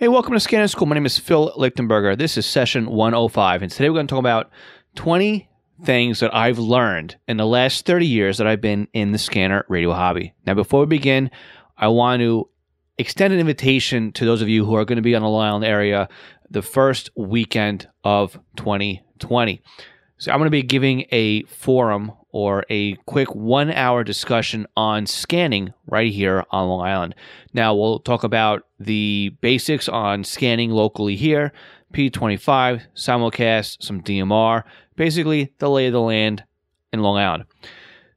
Hey, welcome to Scanner School. My name is Phil Lichtenberger. This is session 105, and today we're going to talk about 20 things that I've learned in the last 30 years that I've been in the scanner radio hobby. Now, before we begin, I want to extend an invitation to those of you who are going to be on the Long Island area the first weekend of 2020. So, I'm going to be giving a forum or a quick one hour discussion on scanning right here on Long Island. Now, we'll talk about the basics on scanning locally here, P25, simulcast, some DMR, basically the lay of the land in Long Island.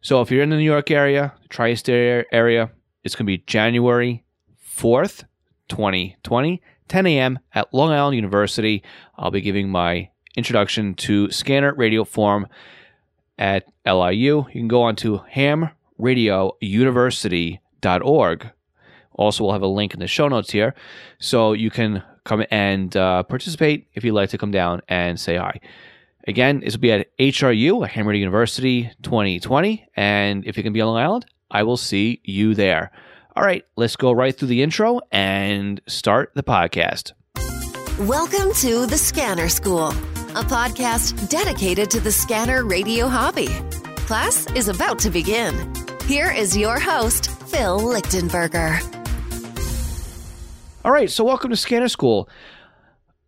So, if you're in the New York area, tri state area, it's going to be January 4th, 2020, 10 a.m. at Long Island University. I'll be giving my introduction to Scanner Radio Forum at LIU. You can go on to hamradiouniversity.org. Also, we'll have a link in the show notes here. So you can come and uh, participate if you'd like to come down and say hi. Again, this will be at HRU, Ham Radio University 2020. And if you can be on Long Island, I will see you there. All right, let's go right through the intro and start the podcast. Welcome to the Scanner School a podcast dedicated to the scanner radio hobby. Class is about to begin. Here is your host, Phil Lichtenberger. All right, so welcome to Scanner School.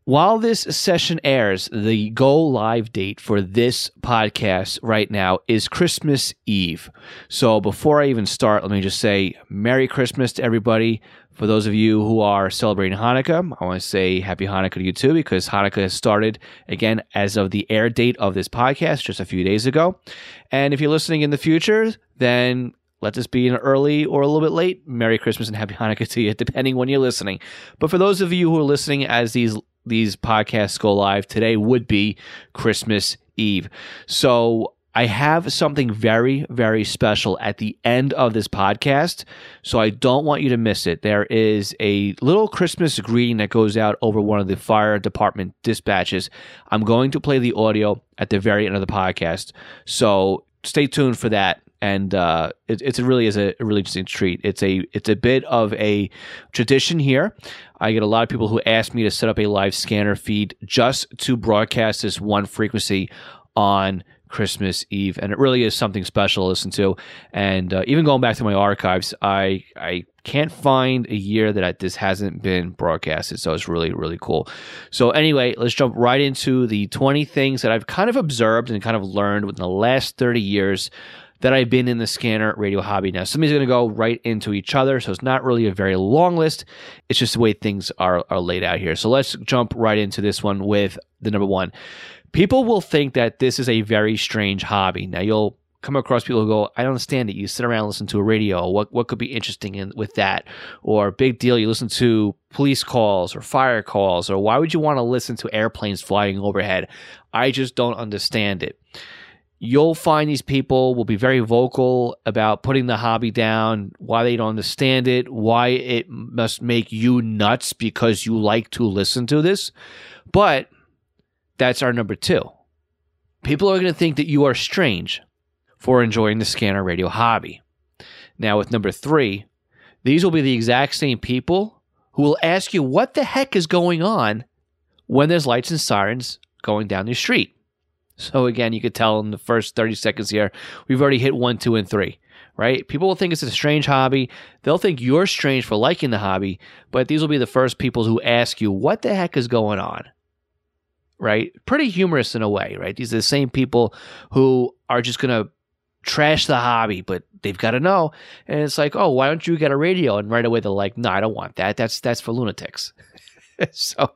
While this session airs, the go live date for this podcast right now is Christmas Eve. So before I even start, let me just say Merry Christmas to everybody. For those of you who are celebrating Hanukkah, I want to say Happy Hanukkah to you too, because Hanukkah has started again as of the air date of this podcast just a few days ago. And if you're listening in the future, then let this be an early or a little bit late. Merry Christmas and Happy Hanukkah to you, depending when you're listening. But for those of you who are listening as these these podcasts go live, today would be Christmas Eve. So I have something very, very special at the end of this podcast, so I don't want you to miss it. There is a little Christmas greeting that goes out over one of the fire department dispatches. I'm going to play the audio at the very end of the podcast, so stay tuned for that. And uh, it, it's really is a, a really interesting treat. It's a it's a bit of a tradition here. I get a lot of people who ask me to set up a live scanner feed just to broadcast this one frequency on Christmas Eve, and it really is something special to listen to. And uh, even going back to my archives, I I can't find a year that I, this hasn't been broadcasted. So it's really really cool. So anyway, let's jump right into the 20 things that I've kind of observed and kind of learned within the last 30 years that I've been in the scanner radio hobby. Now, somebody's going to go right into each other, so it's not really a very long list. It's just the way things are, are laid out here. So let's jump right into this one with the number one people will think that this is a very strange hobby. Now you'll come across people who go, I don't understand it. You sit around and listen to a radio. What what could be interesting in, with that? Or big deal, you listen to police calls or fire calls, or why would you want to listen to airplanes flying overhead? I just don't understand it. You'll find these people will be very vocal about putting the hobby down, why they don't understand it, why it must make you nuts because you like to listen to this. But that's our number two. People are going to think that you are strange for enjoying the scanner radio hobby. Now, with number three, these will be the exact same people who will ask you what the heck is going on when there's lights and sirens going down the street. So, again, you could tell in the first 30 seconds here, we've already hit one, two, and three, right? People will think it's a strange hobby. They'll think you're strange for liking the hobby, but these will be the first people who ask you, what the heck is going on? right? Pretty humorous in a way, right? These are the same people who are just going to trash the hobby, but they've got to know. And it's like, oh, why don't you get a radio? And right away they're like, no, I don't want that. That's that's for lunatics. so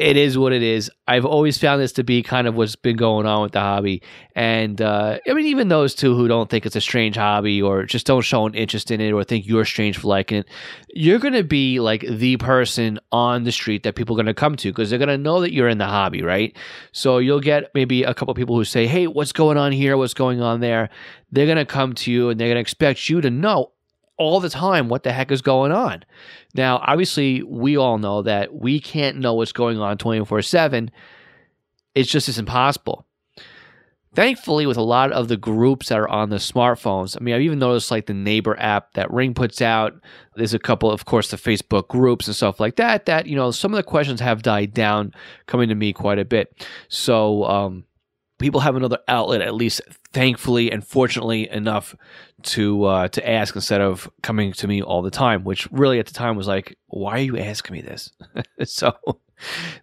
it is what it is. I've always found this to be kind of what's been going on with the hobby. And uh, I mean, even those two who don't think it's a strange hobby or just don't show an interest in it or think you're strange for liking it, you're going to be like the person on the street that people are going to come to because they're going to know that you're in the hobby, right? So you'll get maybe a couple people who say, hey, what's going on here? What's going on there? They're going to come to you and they're going to expect you to know all the time what the heck is going on. Now, obviously, we all know that we can't know what's going on 24 7. It's just it's impossible. thankfully with a lot of the groups that are on the smartphones i mean i've even noticed like the neighbor app that ring puts out there's a couple of course the facebook groups and stuff like that that you know some of the questions have died down coming to me quite a bit so um, people have another outlet at least thankfully and fortunately enough to uh, to ask instead of coming to me all the time which really at the time was like why are you asking me this? So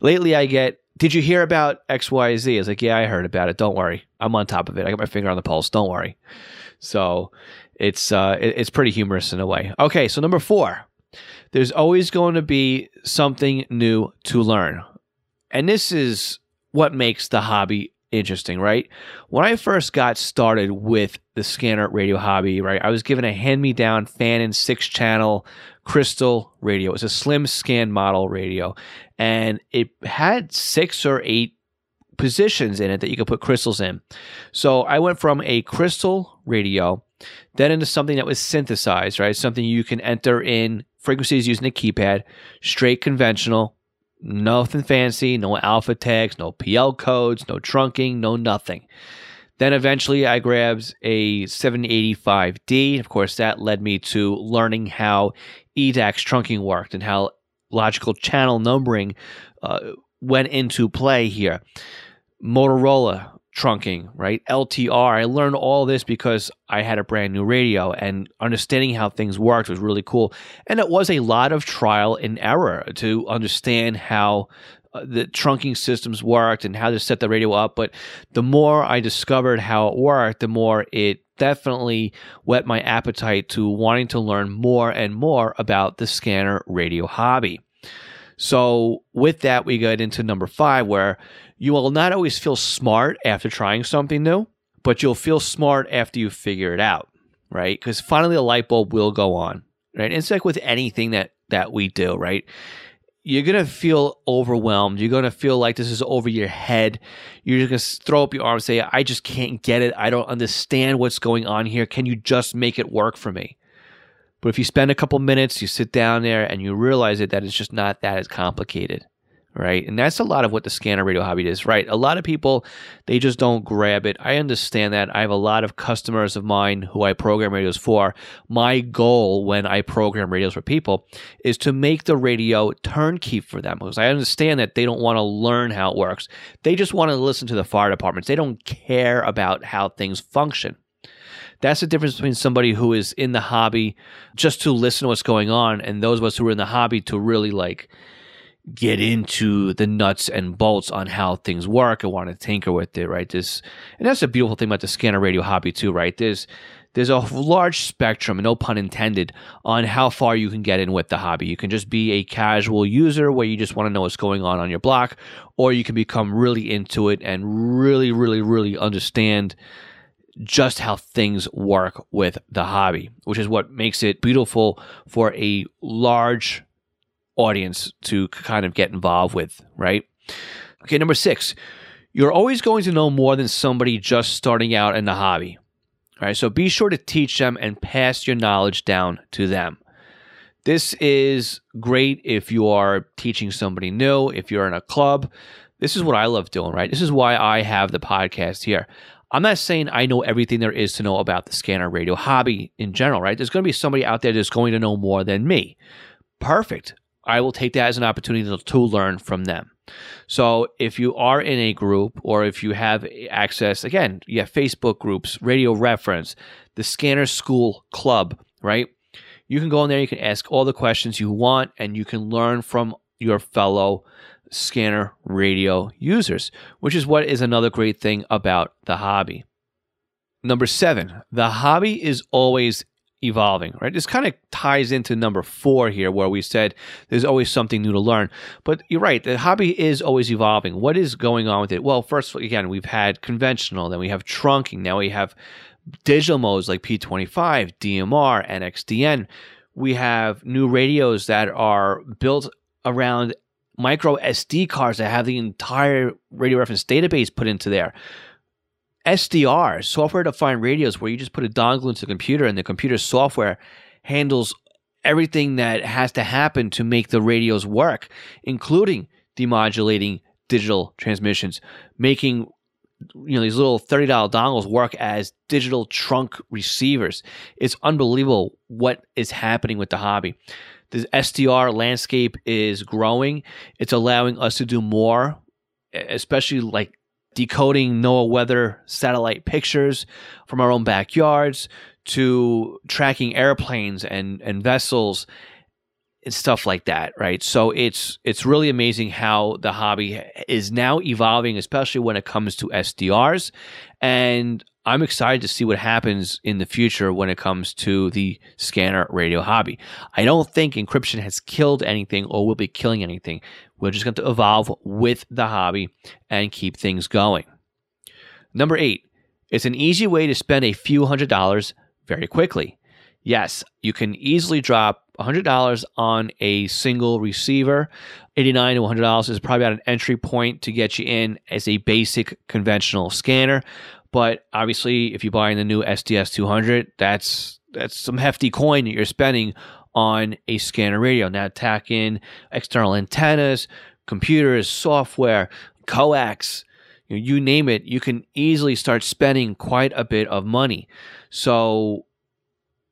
lately i get did you hear about xyz it's like yeah i heard about it. Don't worry. I'm on top of it. I got my finger on the pulse. Don't worry. So it's uh it, it's pretty humorous in a way. Okay so number four. There's always going to be something new to learn. And this is what makes the hobby interesting, right? When I first got started with the scanner radio hobby, right, I was given a hand me down Fanon six channel crystal radio. It was a slim scan model radio, and it had six or eight positions in it that you could put crystals in. So I went from a crystal radio then into something that was synthesized, right? Something you can enter in frequencies using a keypad, straight conventional, Nothing fancy, no alpha tags, no PL codes, no trunking, no nothing. Then eventually I grabbed a 785D. Of course, that led me to learning how EDACS trunking worked and how logical channel numbering uh, went into play here. Motorola trunking, right? LTR. I learned all this because I had a brand new radio and understanding how things worked was really cool. And it was a lot of trial and error to understand how uh, the trunking systems worked and how to set the radio up. But the more I discovered how it worked, the more it definitely whet my appetite to wanting to learn more and more about the scanner radio hobby. So, with that, we get into number five, where you will not always feel smart after trying something new, but you'll feel smart after you figure it out, right? Because finally the light bulb will go on, right? It's like with anything that that we do, right? You're gonna feel overwhelmed. You're gonna feel like this is over your head. You're just gonna throw up your arms, and say, "I just can't get it. I don't understand what's going on here. Can you just make it work for me?" But if you spend a couple minutes, you sit down there, and you realize it that it's just not that as complicated right? And that's a lot of what the scanner radio hobby is, right? A lot of people, they just don't grab it. I understand that. I have a lot of customers of mine who I program radios for. My goal when I program radios for people is to make the radio turnkey for them because I understand that they don't want to learn how it works. They just want to listen to the fire departments. They don't care about how things function. That's the difference between somebody who is in the hobby just to listen to what's going on and those of us who are in the hobby to really like get into the nuts and bolts on how things work and want to tinker with it, right? This and that's a beautiful thing about the scanner radio hobby too, right? There's there's a large spectrum, no pun intended, on how far you can get in with the hobby. You can just be a casual user where you just want to know what's going on on your block, or you can become really into it and really, really, really understand just how things work with the hobby, which is what makes it beautiful for a large audience to kind of get involved with, right? Okay, number six, you're always going to know more than somebody just starting out in the hobby. All right, so be sure to teach them and pass your knowledge down to them. This is great if you are teaching somebody new, if you're in a club. This is what I love doing, right? This is why I have the podcast here. I'm not saying I know everything there is to know about the scanner radio hobby in general, right? There's going to be somebody out there that's going to know more than me. Perfect. I will take that as an opportunity to, learn from them. So if you are in a group or if you have access, again, you have Facebook groups, Radio Reference, the Scanner School Club, right? You can go in there, you can ask all the questions you want, and you can learn from your fellow scanner radio users, which is what is another great thing about the hobby. Number seven, the hobby is always evolving, right? This kind of ties into number four here, where we said there's always something new to learn. But you're right, the hobby is always evolving. What is going on with it? Well, first, again, we've had conventional, then we have trunking, now we have digital modes like P25, DMR, NXDN. We have new radios that are built around micro SD cards that have the entire radio reference database put into there. SDR, software defined radios, where you just put a dongle into the computer and the computer software handles everything that has to happen to make the radios work, including demodulating digital transmissions, making you know these little $30 dongles work as digital trunk receivers. It's unbelievable what is happening with the hobby. The sdr landscape is growing. It's allowing us to do more especially like decoding NOAA weather satellite pictures from our own backyards to tracking airplanes and, and vessels and stuff like that, right? So it's it's really amazing how the hobby is now evolving, especially when it comes to SDRs. And I'm excited to see what happens in the future when it comes to the scanner radio hobby. I don't think encryption has killed anything or will be killing anything. We're just going to evolve with the hobby and keep things going. Number eight, it's an easy way to spend a few hundred dollars very quickly. Yes, you can easily drop $100 on a single receiver. 89 to $100 is probably about an entry point to get you in as a basic conventional scanner. But obviously, if you buy in the new SDS 200, that's that's some hefty coin that you're spending on a scanner radio. Now, tack in external antennas, computers, software, coax, you, know, you name it, you can easily start spending quite a bit of money. So,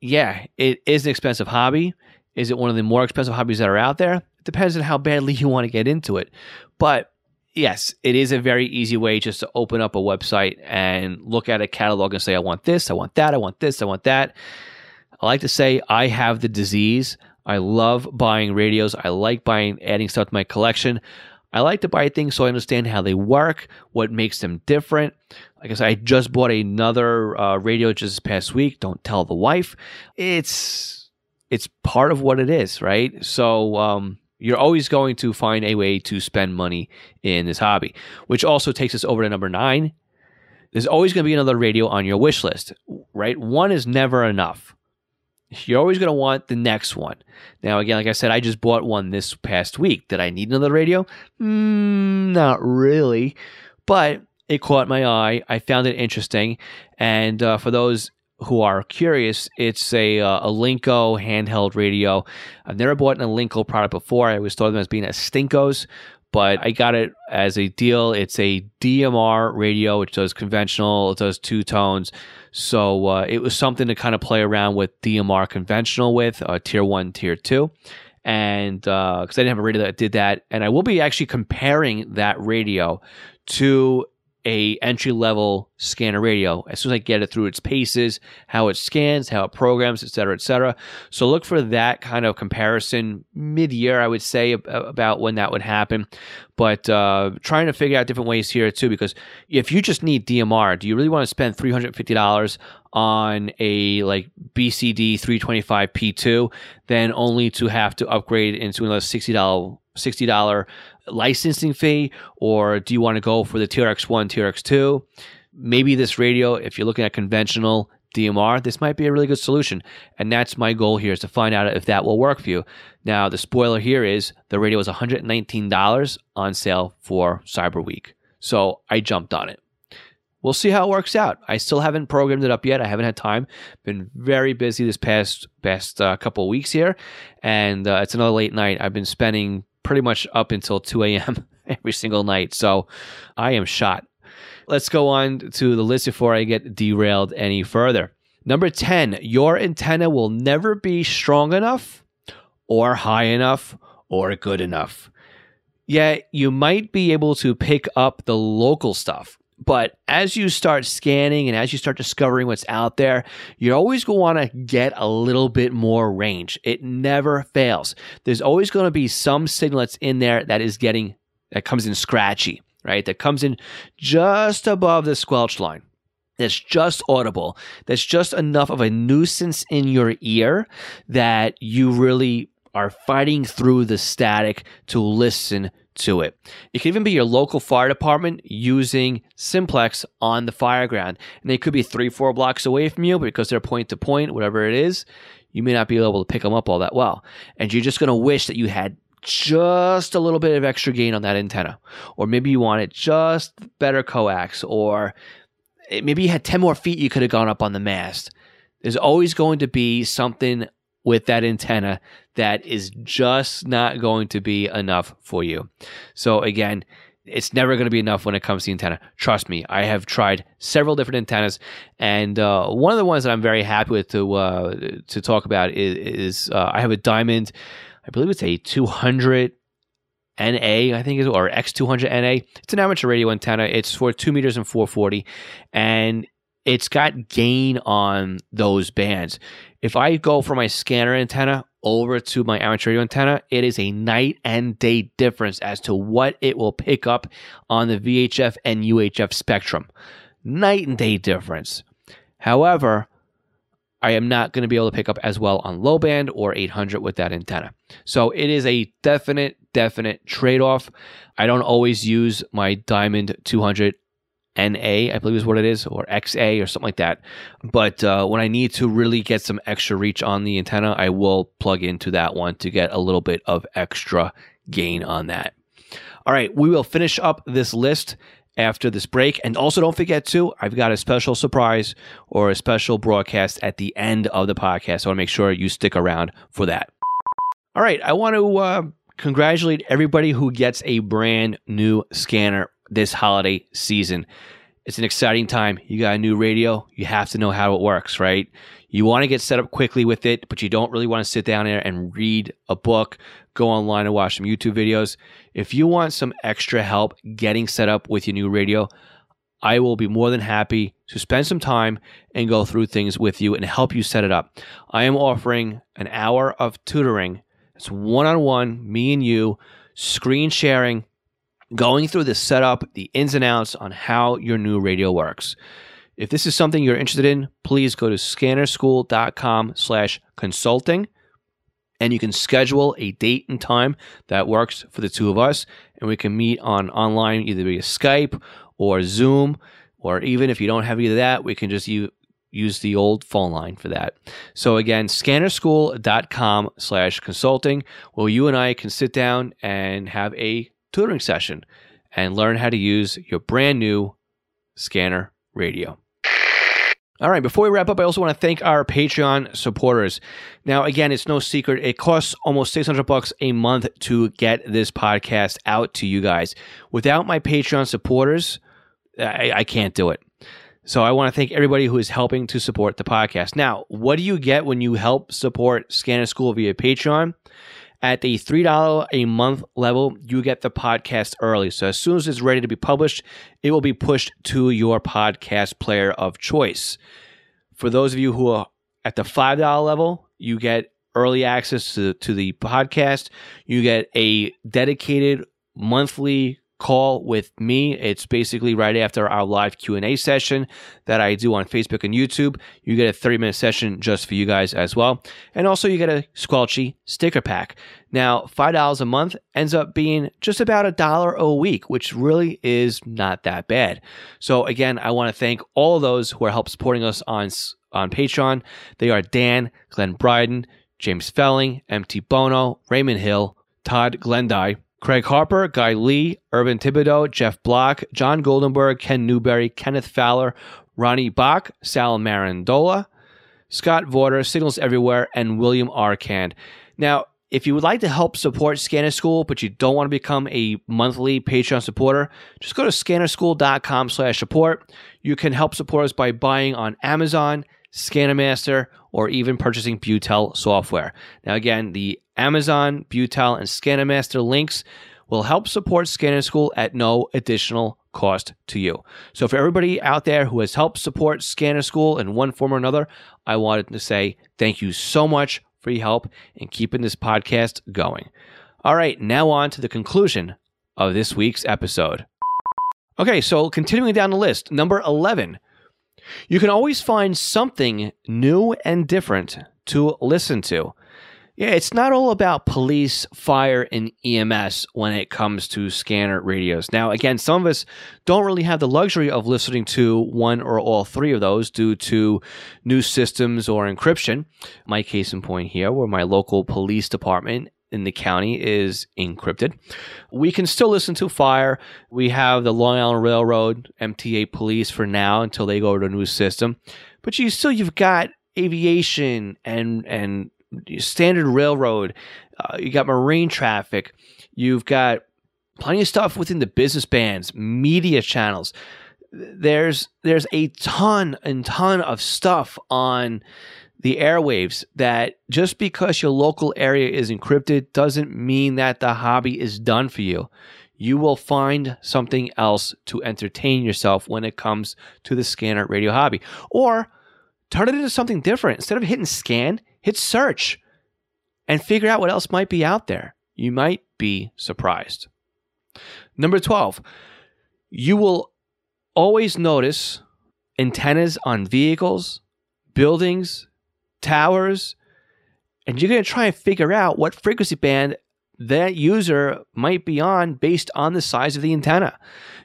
yeah, it is an expensive hobby. Is it one of the more expensive hobbies that are out there? It depends on how badly you want to get into it. But yes, it is a very easy way just to open up a website and look at a catalog and say, I want this, I want that, I want this, I want that. I like to say I have the disease. I love buying radios. I like buying, adding stuff to my collection. I like to buy things so I understand how they work, what makes them different. Like I said, I just bought another uh, radio just this past week. Don't tell the wife. It's it's part of what it is, right? So um, you're always going to find a way to spend money in this hobby, which also takes us over to number nine. There's always going to be another radio on your wish list, right? One is never enough. You're always going to want the next one. Now, again, like I said, I just bought one this past week. Did I need another radio? Mm, not really, but it caught my eye. I found it interesting. And uh, for those who are curious, it's a uh, a Alinco handheld radio. I've never bought an Alinco product before. I always thought of them as being a Stinkos, but I got it as a deal. It's a DMR radio, which does conventional, it does two tones. So uh, it was something to kind of play around with DMR conventional with, uh, tier one, tier two. And because uh, I didn't have a radio that did that. And I will be actually comparing that radio to a entry level scanner radio as soon as I get it through its paces, how it scans, how it programs, et cetera, et cetera. So look for that kind of comparison mid year, I would say, about when that would happen. But uh, trying to figure out different ways here too, because if you just need DMR, do you really want to spend $350 on a like BCD 325 P2, then only to have to upgrade into another $60 $60 licensing fee, or do you want to go for the TRX1, TRX2? Maybe this radio, if you're looking at conventional DMR, this might be a really good solution. And that's my goal here is to find out if that will work for you. Now, the spoiler here is the radio is $119 on sale for Cyber Week. So I jumped on it. We'll see how it works out. I still haven't programmed it up yet. I haven't had time. Been very busy this past past uh, couple weeks here, and uh, it's another late night. I've been spending pretty much up until 2 a.m. every single night. So I am shot. Let's go on to the list before I get derailed any further. Number 10, your antenna will never be strong enough or high enough or good enough. Yeah, you might be able to pick up the local stuff, but as you start scanning and as you start discovering what's out there, you're always going to want to get a little bit more range. It never fails. There's always going to be some signal that's in there that is getting, that comes in scratchy, right? That comes in just above the squelch line. That's just audible. That's just enough of a nuisance in your ear that you really are fighting through the static to listen to it. It could even be your local fire department using simplex on the fire ground. And they could be three, four blocks away from you, because they're point to point, whatever it is, you may not be able to pick them up all that well. And you're just going to wish that you had just a little bit of extra gain on that antenna. Or maybe you wanted just better coax, or maybe you had 10 more feet you could have gone up on the mast. There's always going to be something with that antenna that is just not going to be enough for you. So again, it's never going to be enough when it comes to antenna. Trust me, I have tried several different antennas, and uh, one of the ones that I'm very happy with to uh, to talk about is, is uh, I have a Diamond, I believe it's a 200 NA, I think is or X200 NA. It's an amateur radio antenna. It's for two meters and 440, and it's got gain on those bands. If I go from my scanner antenna over to my amateur radio antenna, it is a night and day difference as to what it will pick up on the VHF and UHF spectrum. Night and day difference. However, I am not going to be able to pick up as well on low band or 800 with that antenna. So it is a definite, definite trade off. I don't always use my Diamond 200 NA, I believe is what it is, or XA or something like that. But uh, when I need to really get some extra reach on the antenna, I will plug into that one to get a little bit of extra gain on that. All right, we will finish up this list after this break. And also, don't forget to, I've got a special surprise or a special broadcast at the end of the podcast. So I want to make sure you stick around for that. All right, I want to uh, congratulate everybody who gets a brand new scanner this holiday season. It's an exciting time. You got a new radio, you have to know how it works, right? You want to get set up quickly with it, but you don't really want to sit down there and read a book, go online and watch some YouTube videos. If you want some extra help getting set up with your new radio, I will be more than happy to spend some time and go through things with you and help you set it up. I am offering an hour of tutoring. It's one on one, me and you, screen sharing going through the setup, the ins and outs on how your new radio works. If this is something you're interested in, please go to scannerschool.com slash consulting and you can schedule a date and time that works for the two of us and we can meet on online either via Skype or Zoom or even if you don't have either that, we can just use use the old phone line for that. So again, scannerschool.com slash consulting, where you and I can sit down and have a tutoring session and learn how to use your brand new scanner radio. All right, before we wrap up, I also want to thank our Patreon supporters. Now, again, it's no secret, it costs almost 600 bucks a month to get this podcast out to you guys. Without my Patreon supporters, I, I can't do it. So I want to thank everybody who is helping to support the podcast. Now, what do you get when you help support Scanner School via Patreon? At the $3 a month level, you get the podcast early. So as soon as it's ready to be published, it will be pushed to your podcast player of choice. For those of you who are at the $5 level, you get early access to, to the podcast. You get a dedicated monthly call with me. It's basically right after our live Q&A session that I do on Facebook and YouTube. You get a 30-minute session just for you guys as well. And also you get a Squelchy sticker pack. Now, $5 a month ends up being just about a dollar a week, which really is not that bad. So again, I want to thank all those who are help supporting us on on Patreon. They are Dan, Glenn Bryden, James Felling, MT Bono, Raymond Hill, Todd Glendy, Craig Harper, Guy Lee, Urban Thibodeau, Jeff Block, John Goldenberg, Ken Newberry, Kenneth Fowler, Ronnie Bach, Sal Marandola, Scott Vorder, Signals Everywhere, and William Arcand. Now, if you would like to help support Scanner School, but you don't want to become a monthly Patreon supporter, just go to scannerschool.com slash support. You can help support us by buying on Amazon, ScannerMaster, or even purchasing Butel software. Now, again, the Amazon, Butel, and ScannerMaster links will help support Scanner School at no additional cost to you. So, for everybody out there who has helped support Scanner School in one form or another, I wanted to say thank you so much for your help in keeping this podcast going. All right, now on to the conclusion of this week's episode. Okay, so continuing down the list, number 11. You can always find something new and different to listen to. Yeah, it's not all about police, fire, and EMS when it comes to scanner radios. Now, again, some of us don't really have the luxury of listening to one or all three of those due to new systems or encryption. My case in point here, where my local police department in the county is encrypted. We can still listen to fire. We have the Long Island Railroad MTA police for now until they go to a new system. But you still you've got aviation and and standard railroad. Uh, you got marine traffic. You've got plenty of stuff within the business bands, media channels. There's there's a ton and ton of stuff on the airwaves that just because your local area is encrypted doesn't mean that the hobby is done for you. You will find something else to entertain yourself when it comes to the scanner radio hobby. Or turn it into something different. Instead of hitting scan, hit search and figure out what else might be out there. You might be surprised. Number 12, you will always notice antennas on vehicles, buildings, towers, and you're going to try and figure out what frequency band that user might be on based on the size of the antenna.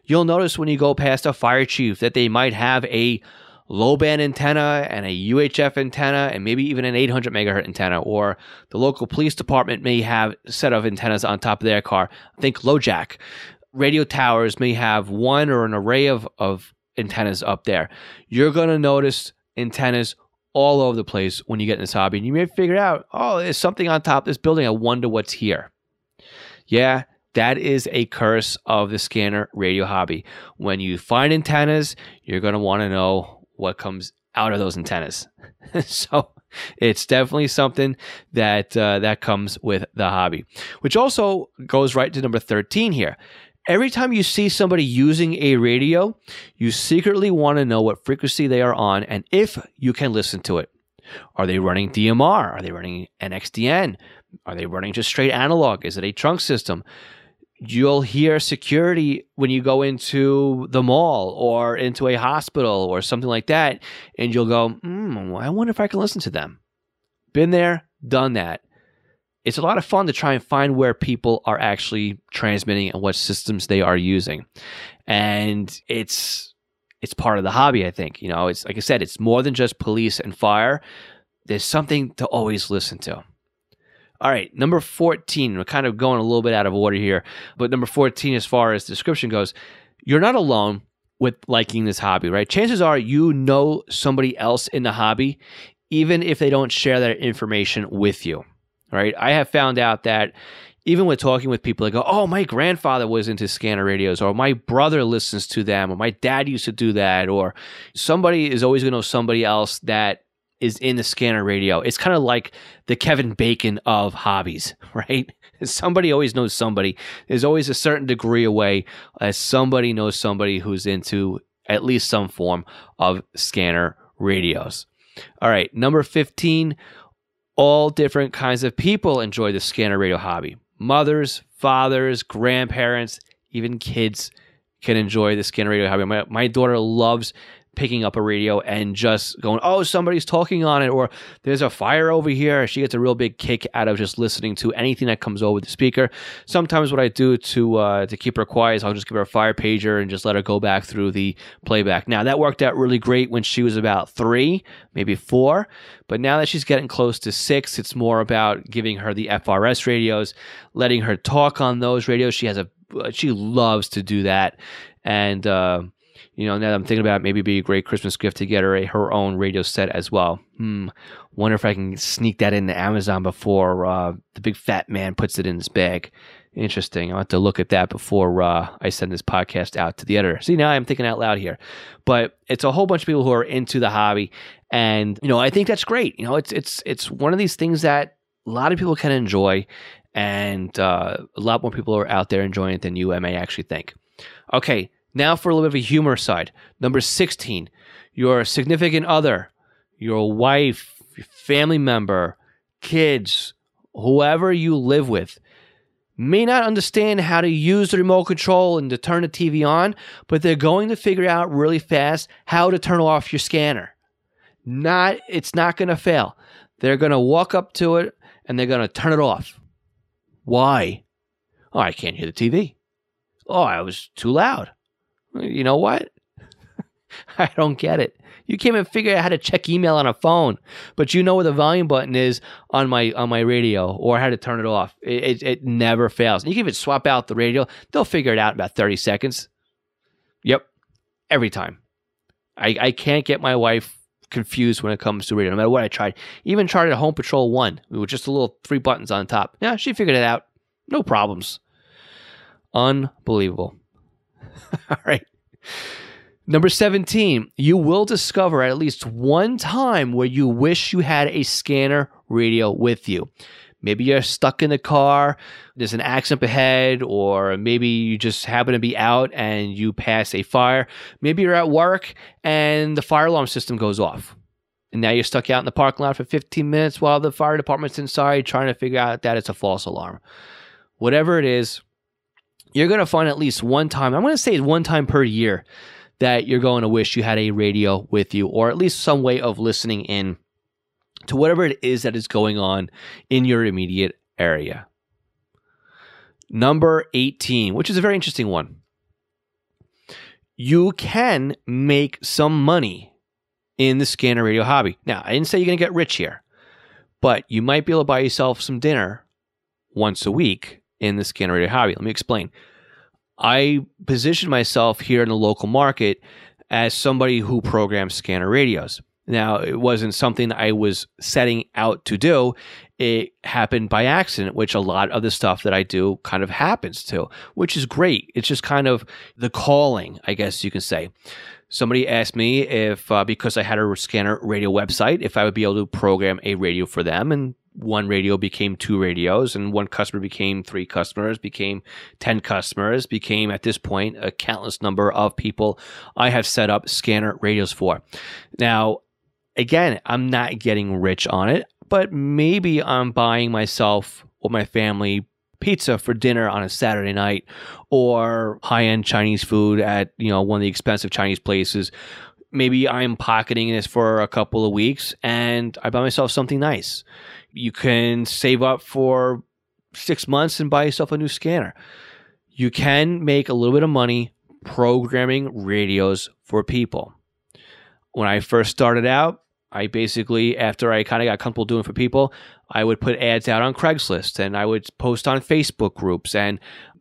You'll notice when you go past a fire chief that they might have a low band antenna and a UHF antenna and maybe even an 800 megahertz antenna or the local police department may have a set of antennas on top of their car. Think LoJack radio towers may have one or an array of, of antennas up there. You're going to notice antennas all over the place when you get in this hobby. And you may figure out, oh, there's something on top of this building. I wonder what's here. Yeah, that is a curse of the scanner radio hobby. When you find antennas, you're going to want to know what comes out of those antennas. so it's definitely something that uh, that comes with the hobby, which also goes right to number 13 here. Every time you see somebody using a radio, you secretly want to know what frequency they are on and if you can listen to it. Are they running DMR? Are they running NXDN? Are they running just straight analog? Is it a trunk system? You'll hear security when you go into the mall or into a hospital or something like that, and you'll go, hmm, I wonder if I can listen to them. Been there, done that it's a lot of fun to try and find where people are actually transmitting and what systems they are using. And it's it's part of the hobby, I think. You know, it's like I said, it's more than just police and fire. There's something to always listen to. All right, number 14. We're kind of going a little bit out of order here, but number 14, as far as description goes, you're not alone with liking this hobby, right? Chances are you know somebody else in the hobby, even if they don't share that information with you right? I have found out that even with talking with people, they go, "Oh, my grandfather was into scanner radios, or my brother listens to them, or my dad used to do that, or somebody is always going to know somebody else that is in the scanner radio." It's kind of like the Kevin Bacon of hobbies, right? Somebody always knows somebody. There's always a certain degree away as somebody knows somebody who's into at least some form of scanner radios. All right, number 15 all different kinds of people enjoy the scanner radio hobby. Mothers, fathers, grandparents, even kids can enjoy the scanner radio hobby. My, my daughter loves picking up a radio and just going, oh, somebody's talking on it, or there's a fire over here. She gets a real big kick out of just listening to anything that comes over the speaker. Sometimes what I do to uh, to keep her quiet is I'll just give her a fire pager and just let her go back through the playback. Now that worked out really great when she was about three, maybe four, but now that she's getting close to six, it's more about giving her the FRS radios, letting her talk on those radios. She has a she loves to do that, and. Uh, you know, now I'm thinking about it, maybe be a great Christmas gift to get her a, her own radio set as well. Hmm. Wonder if I can sneak that into Amazon before uh, the big fat man puts it in his bag. Interesting. I'll have to look at that before uh, I send this podcast out to the editor. See, now I'm thinking out loud here. But it's a whole bunch of people who are into the hobby. And, you know, I think that's great. You know, it's it's it's one of these things that a lot of people can enjoy. And uh, a lot more people are out there enjoying it than you may actually think. Okay, now for a little bit of a humor side. Number 16, your significant other, your wife, your family member, kids, whoever you live with may not understand how to use the remote control and to turn the TV on, but they're going to figure out really fast how to turn off your scanner. Not it's not going to fail. They're going to walk up to it and they're going to turn it off. Why? Oh, I can't hear the TV. Oh, I was too loud. You know what? I don't get it. You can't even figure out how to check email on a phone, but you know where the volume button is on my on my radio or how to turn it off. It, it, it never fails. You can even swap out the radio; they'll figure it out in about thirty seconds. Yep, every time. I, I can't get my wife confused when it comes to radio, no matter what I tried. Even tried a Home Patrol One with just a little three buttons on top. Yeah, she figured it out. No problems. Unbelievable. All right. Number 17, you will discover at least one time where you wish you had a scanner radio with you. Maybe you're stuck in the car, there's an accident ahead, or maybe you just happen to be out and you pass a fire. Maybe you're at work and the fire alarm system goes off. And now you're stuck out in the parking lot for 15 minutes while the fire department's inside trying to figure out that it's a false alarm. Whatever it is, you're going to find at least one time, I'm going to say one time per year, that you're going to wish you had a radio with you or at least some way of listening in to whatever it is that is going on in your immediate area. Number 18, which is a very interesting one. You can make some money in the scanner radio hobby. Now, I didn't say you're going to get rich here, but you might be able to buy yourself some dinner once a week in the scanner radio hobby. Let me explain. I position myself here in the local market as somebody who programs scanner radios. Now, it wasn't something I was setting out to do. It happened by accident, which a lot of the stuff that I do kind of happens to, which is great. It's just kind of the calling, I guess you can say. Somebody asked me if, uh, because I had a scanner radio website, if I would be able to program a radio for them. And one radio became two radios and one customer became three customers became 10 customers became at this point a countless number of people i have set up scanner radios for. Now again i'm not getting rich on it but maybe i'm buying myself or my family pizza for dinner on a saturday night or high-end chinese food at you know one of the expensive chinese places. Maybe i'm pocketing this for a couple of weeks and i buy myself something nice you can save up for six months and buy yourself a new scanner. You can make a little bit of money programming radios for people. When I first started out, I basically, after I kind of got comfortable doing for people, I would put ads out on Craigslist and I would post on Facebook groups and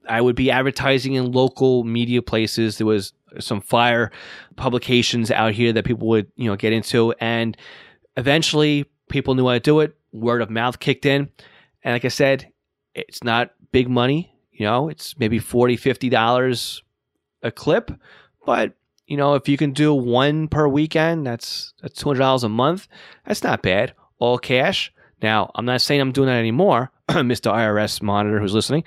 I would be advertising in local media places. There was some fire publications out here that people would, you know, get into. And eventually people knew how to do it word of mouth kicked in. And like I said, it's not big money. You know, it's maybe 40 $50 a clip. But, you know, if you can do one per weekend, that's, that's $200 a month. That's not bad. All cash. Now, I'm not saying I'm doing that anymore, Mr. IRS monitor who's listening.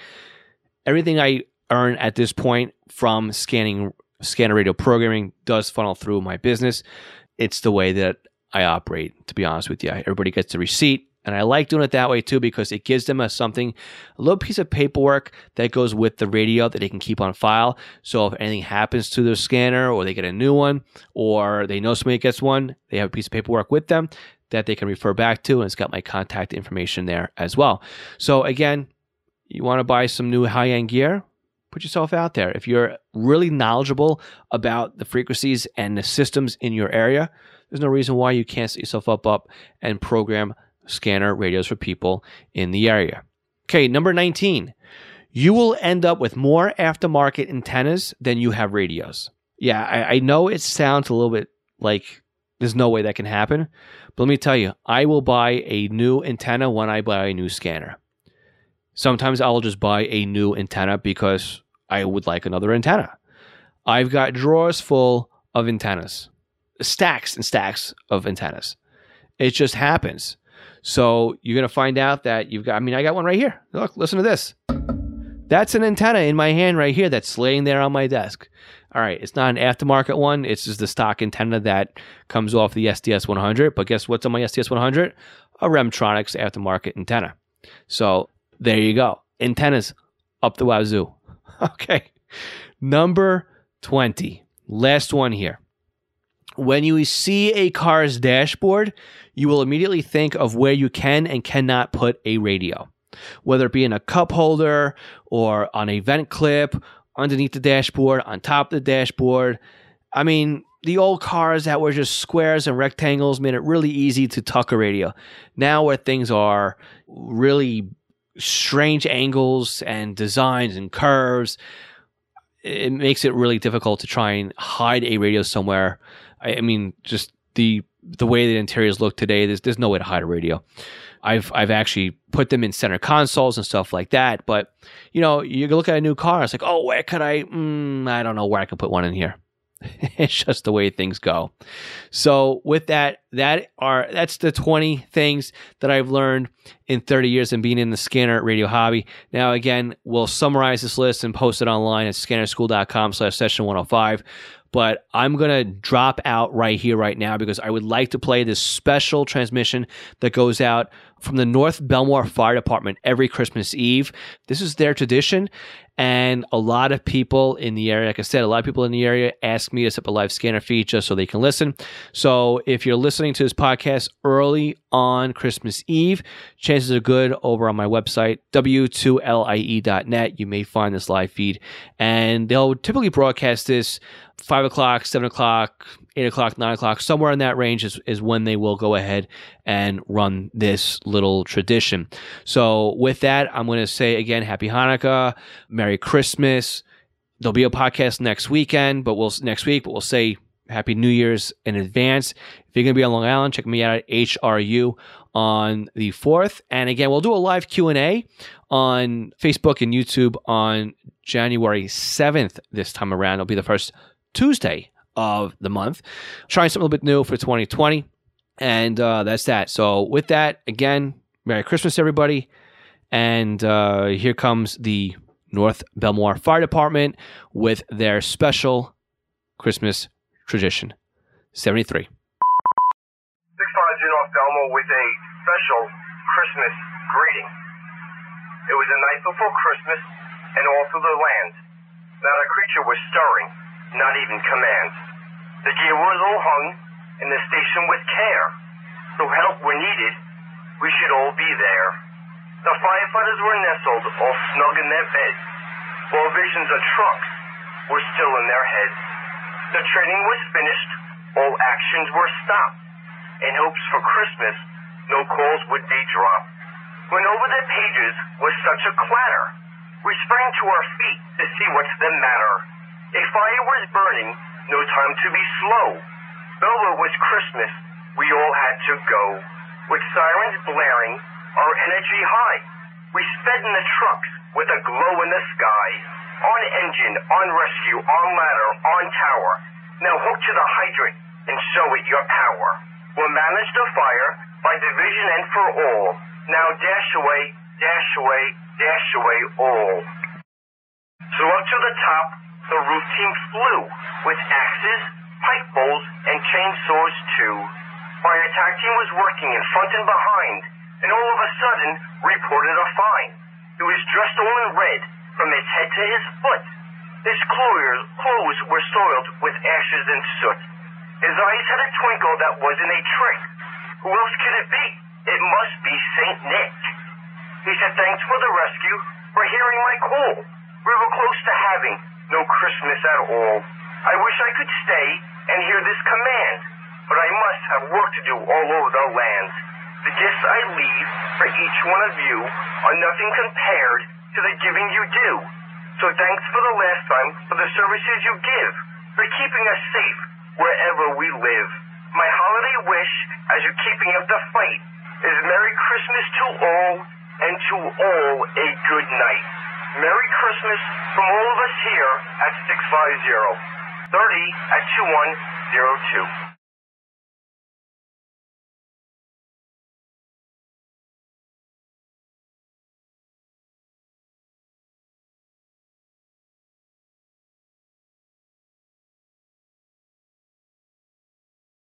Everything I earn at this point from scanning scanner radio programming does funnel through my business. It's the way that I operate, to be honest with you. Everybody gets a receipt. And I like doing it that way too because it gives them a something, a little piece of paperwork that goes with the radio that they can keep on file. So if anything happens to their scanner or they get a new one or they know somebody gets one, they have a piece of paperwork with them that they can refer back to. And it's got my contact information there as well. So again, you want to buy some new high end gear, put yourself out there. If you're really knowledgeable about the frequencies and the systems in your area, there's no reason why you can't set yourself up up and program scanner radios for people in the area. Okay, number 19. You will end up with more aftermarket antennas than you have radios. Yeah, I, I know it sounds a little bit like there's no way that can happen. But let me tell you, I will buy a new antenna when I buy a new scanner. Sometimes I'll just buy a new antenna because I would like another antenna. I've got drawers full of antennas, stacks and stacks of antennas. It just happens. So you're going to find out that you've got, I mean, I got one right here. Look, listen to this. That's an antenna in my hand right here that's laying there on my desk. All right, it's not an aftermarket one. It's just the stock antenna that comes off the SDS 100. But guess what's on my SDS 100? A Remtronics aftermarket antenna. So there you go. Antennas up the wazoo. Okay. Number 20. Last one here. When you see a car's dashboard, you will immediately think of where you can and cannot put a radio, whether it be in a cup holder or on a vent clip, underneath the dashboard, on top of the dashboard. I mean, the old cars that were just squares and rectangles made it really easy to tuck a radio. Now, where things are really strange angles and designs and curves, it makes it really difficult to try and hide a radio somewhere. I, I mean, just the the way the interiors look today, there's there's no way to hide a radio. I've I've actually put them in center consoles and stuff like that. But you know, you look at a new car, it's like, oh, where could I? Mm, I don't know where I could put one in here. it's just the way things go. So with that, that are that's the 20 things that I've learned in 30 years and being in the scanner radio hobby. Now again, we'll summarize this list and post it online at scannerschool.com slash session 105 but I'm going to drop out right here, right now, because I would like to play this special transmission that goes out from the North Bellmore Fire Department every Christmas Eve. This is their tradition. And a lot of people in the area, like I said, a lot of people in the area ask me to set up a live scanner feed just so they can listen. So if you're listening to this podcast early on Christmas Eve, chances are good over on my website, w2lie.net. You may find this live feed. And they'll typically broadcast this five o'clock, seven o'clock, eight o'clock, nine o'clock, somewhere in that range is, is when they will go ahead and run this little tradition. So, with that, I'm going to say again, Happy Hanukkah, Merry Christmas. There'll be a podcast next weekend, but we'll next week, but we'll say Happy New Year's in advance. If you're going to be on Long Island, check me out at HRU on the 4th. And again, we'll do a live Q&A on Facebook and YouTube on January 7th this time around. It'll be the first Tuesday of the month. Trying something a little bit new for 2020. And uh, that's that. So, with that, again, Merry Christmas, everybody. And uh, here comes the North Bellmore Fire Department with their special Christmas tradition. 73. 650 North Bellmore with a special Christmas greeting. It was the night before Christmas, and all through the land, not a creature was stirring not even commands. The gear was all hung in the station with care. So help were needed, we should all be there. The firefighters were nestled, all snug in their beds, while visions of trucks were still in their heads. The training was finished, all actions were stopped. In hopes for Christmas, no calls would be dropped. When over the pages was such a clatter, we sprang to our feet to see what's the matter. A fire was burning, no time to be slow. Though it was Christmas, we all had to go. With sirens blaring, our energy high, we sped in the trucks with a glow in the sky. On engine, on rescue, on ladder, on tower. Now hook to the hydrant and show it your power. We'll manage the fire by division and for all. Now dash away, dash away, dash away all. So up to the top, the roof team flew with axes, pike poles, and chainsaws too. Our attack team was working in front and behind, and all of a sudden reported a find. He was dressed all in red from his head to his foot. His clothes were soiled with ashes and soot. His eyes had a twinkle that wasn't a trick. Who else could it be? It must be St. Nick. He said thanks for the rescue, for hearing my call. We were close to having no Christmas at all. I wish I could stay and hear this command, but I must have work to do all over the land. The gifts I leave for each one of you are nothing compared to the giving you do. So thanks for the last time for the services you give, for keeping us safe wherever we live. My holiday wish, as you're keeping up the fight, is Merry Christmas to all, and to all a good night. Merry Christmas from all of us here at 650 30 at 2102.